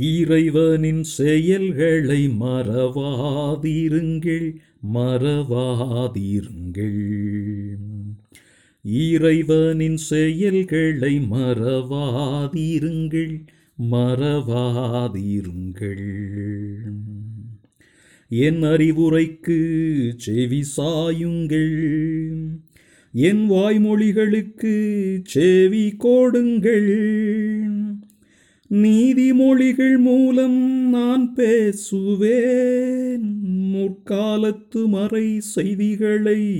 இறைவனின் செயல்களை மறவாதிருங்கள் மறவாதிருங்கள். இறைவனின் செயல்களை மறவாதிருங்கள் மறவாதிருங்கள். என் அறிவுரைக்கு செவி சாயுங்கள். என் வாய்மொழிகளுக்கு செவி கோடுங்கள். நீதிமொழிகள் மூலம் நான் பேசுவேன். முற்காலத்து மறை செய்திகளை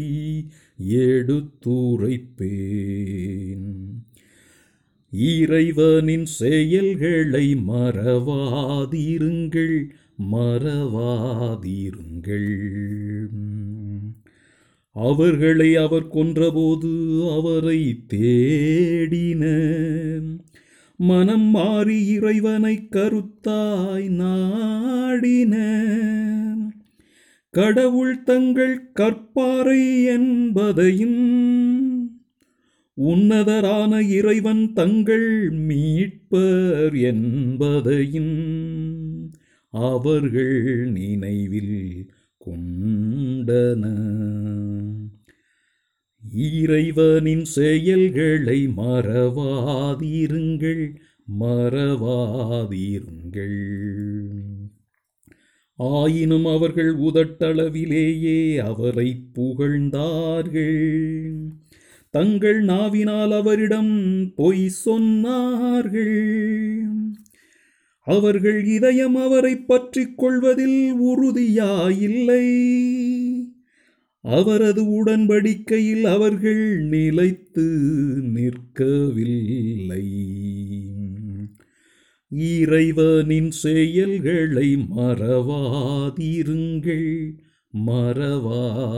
எடுத்துரைப்பேன். இறைவனின் செயல்களை மறவாதிருங்கள் மறவாதிருங்கள். அவர்களை அவர் கொன்றபோது அவரை தேடின மனம் மாறி இறைவனை கருத்தாய் நாடின. கடவுள் தங்கள் கற்பாறை என்பதையும் உன்னதரான இறைவன் தங்கள் மீட்பர் என்பதையும் அவர்கள் நினைவில் கொண்டன இறைவனின் செயல்களை மறவாதிருங்கள் மறவாதிருங்கள். ஆயினும் அவர்கள் உதட்டளவிலேயே அவரை புகழ்ந்தார்கள். தங்கள் நாவினால் அவரிடம் பொய் சொன்னார்கள். அவர்கள் இதயம் அவரை பற்றிக் கொள்வதில் உறுதியாயில்லை. அவரது உடன்படிக்கையில் அவர்கள் நிலைத்து நிற்கவில்லை. இறைவனின் செயல்களை மறவாதிருங்கள் மறவாதிருங்கள்.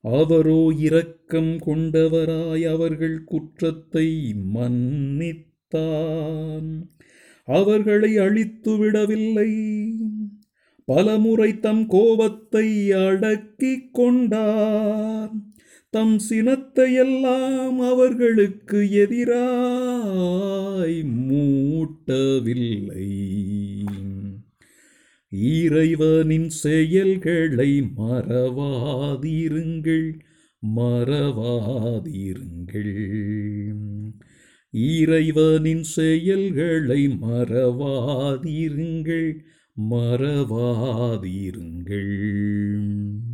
அவரோ இரக்கம் கொண்டவராய் அவர்கள் குற்றத்தை மன்னித்தான். அவர்களை அழித்து விடவில்லை பலமுறை தம் கோபத்தை அடக்கிக் கொண்டார். தம் சினத்தையெல்லாம் அவர்களுக்கு எதிராய் மூட்டவில்லை. இறைவனின் செயல்களை மறவாதிருங்கள் மறவாதிருங்கள். இறைவனின் செயல்களை மறவாதிருங்கள் மறவாதிருங்கள்.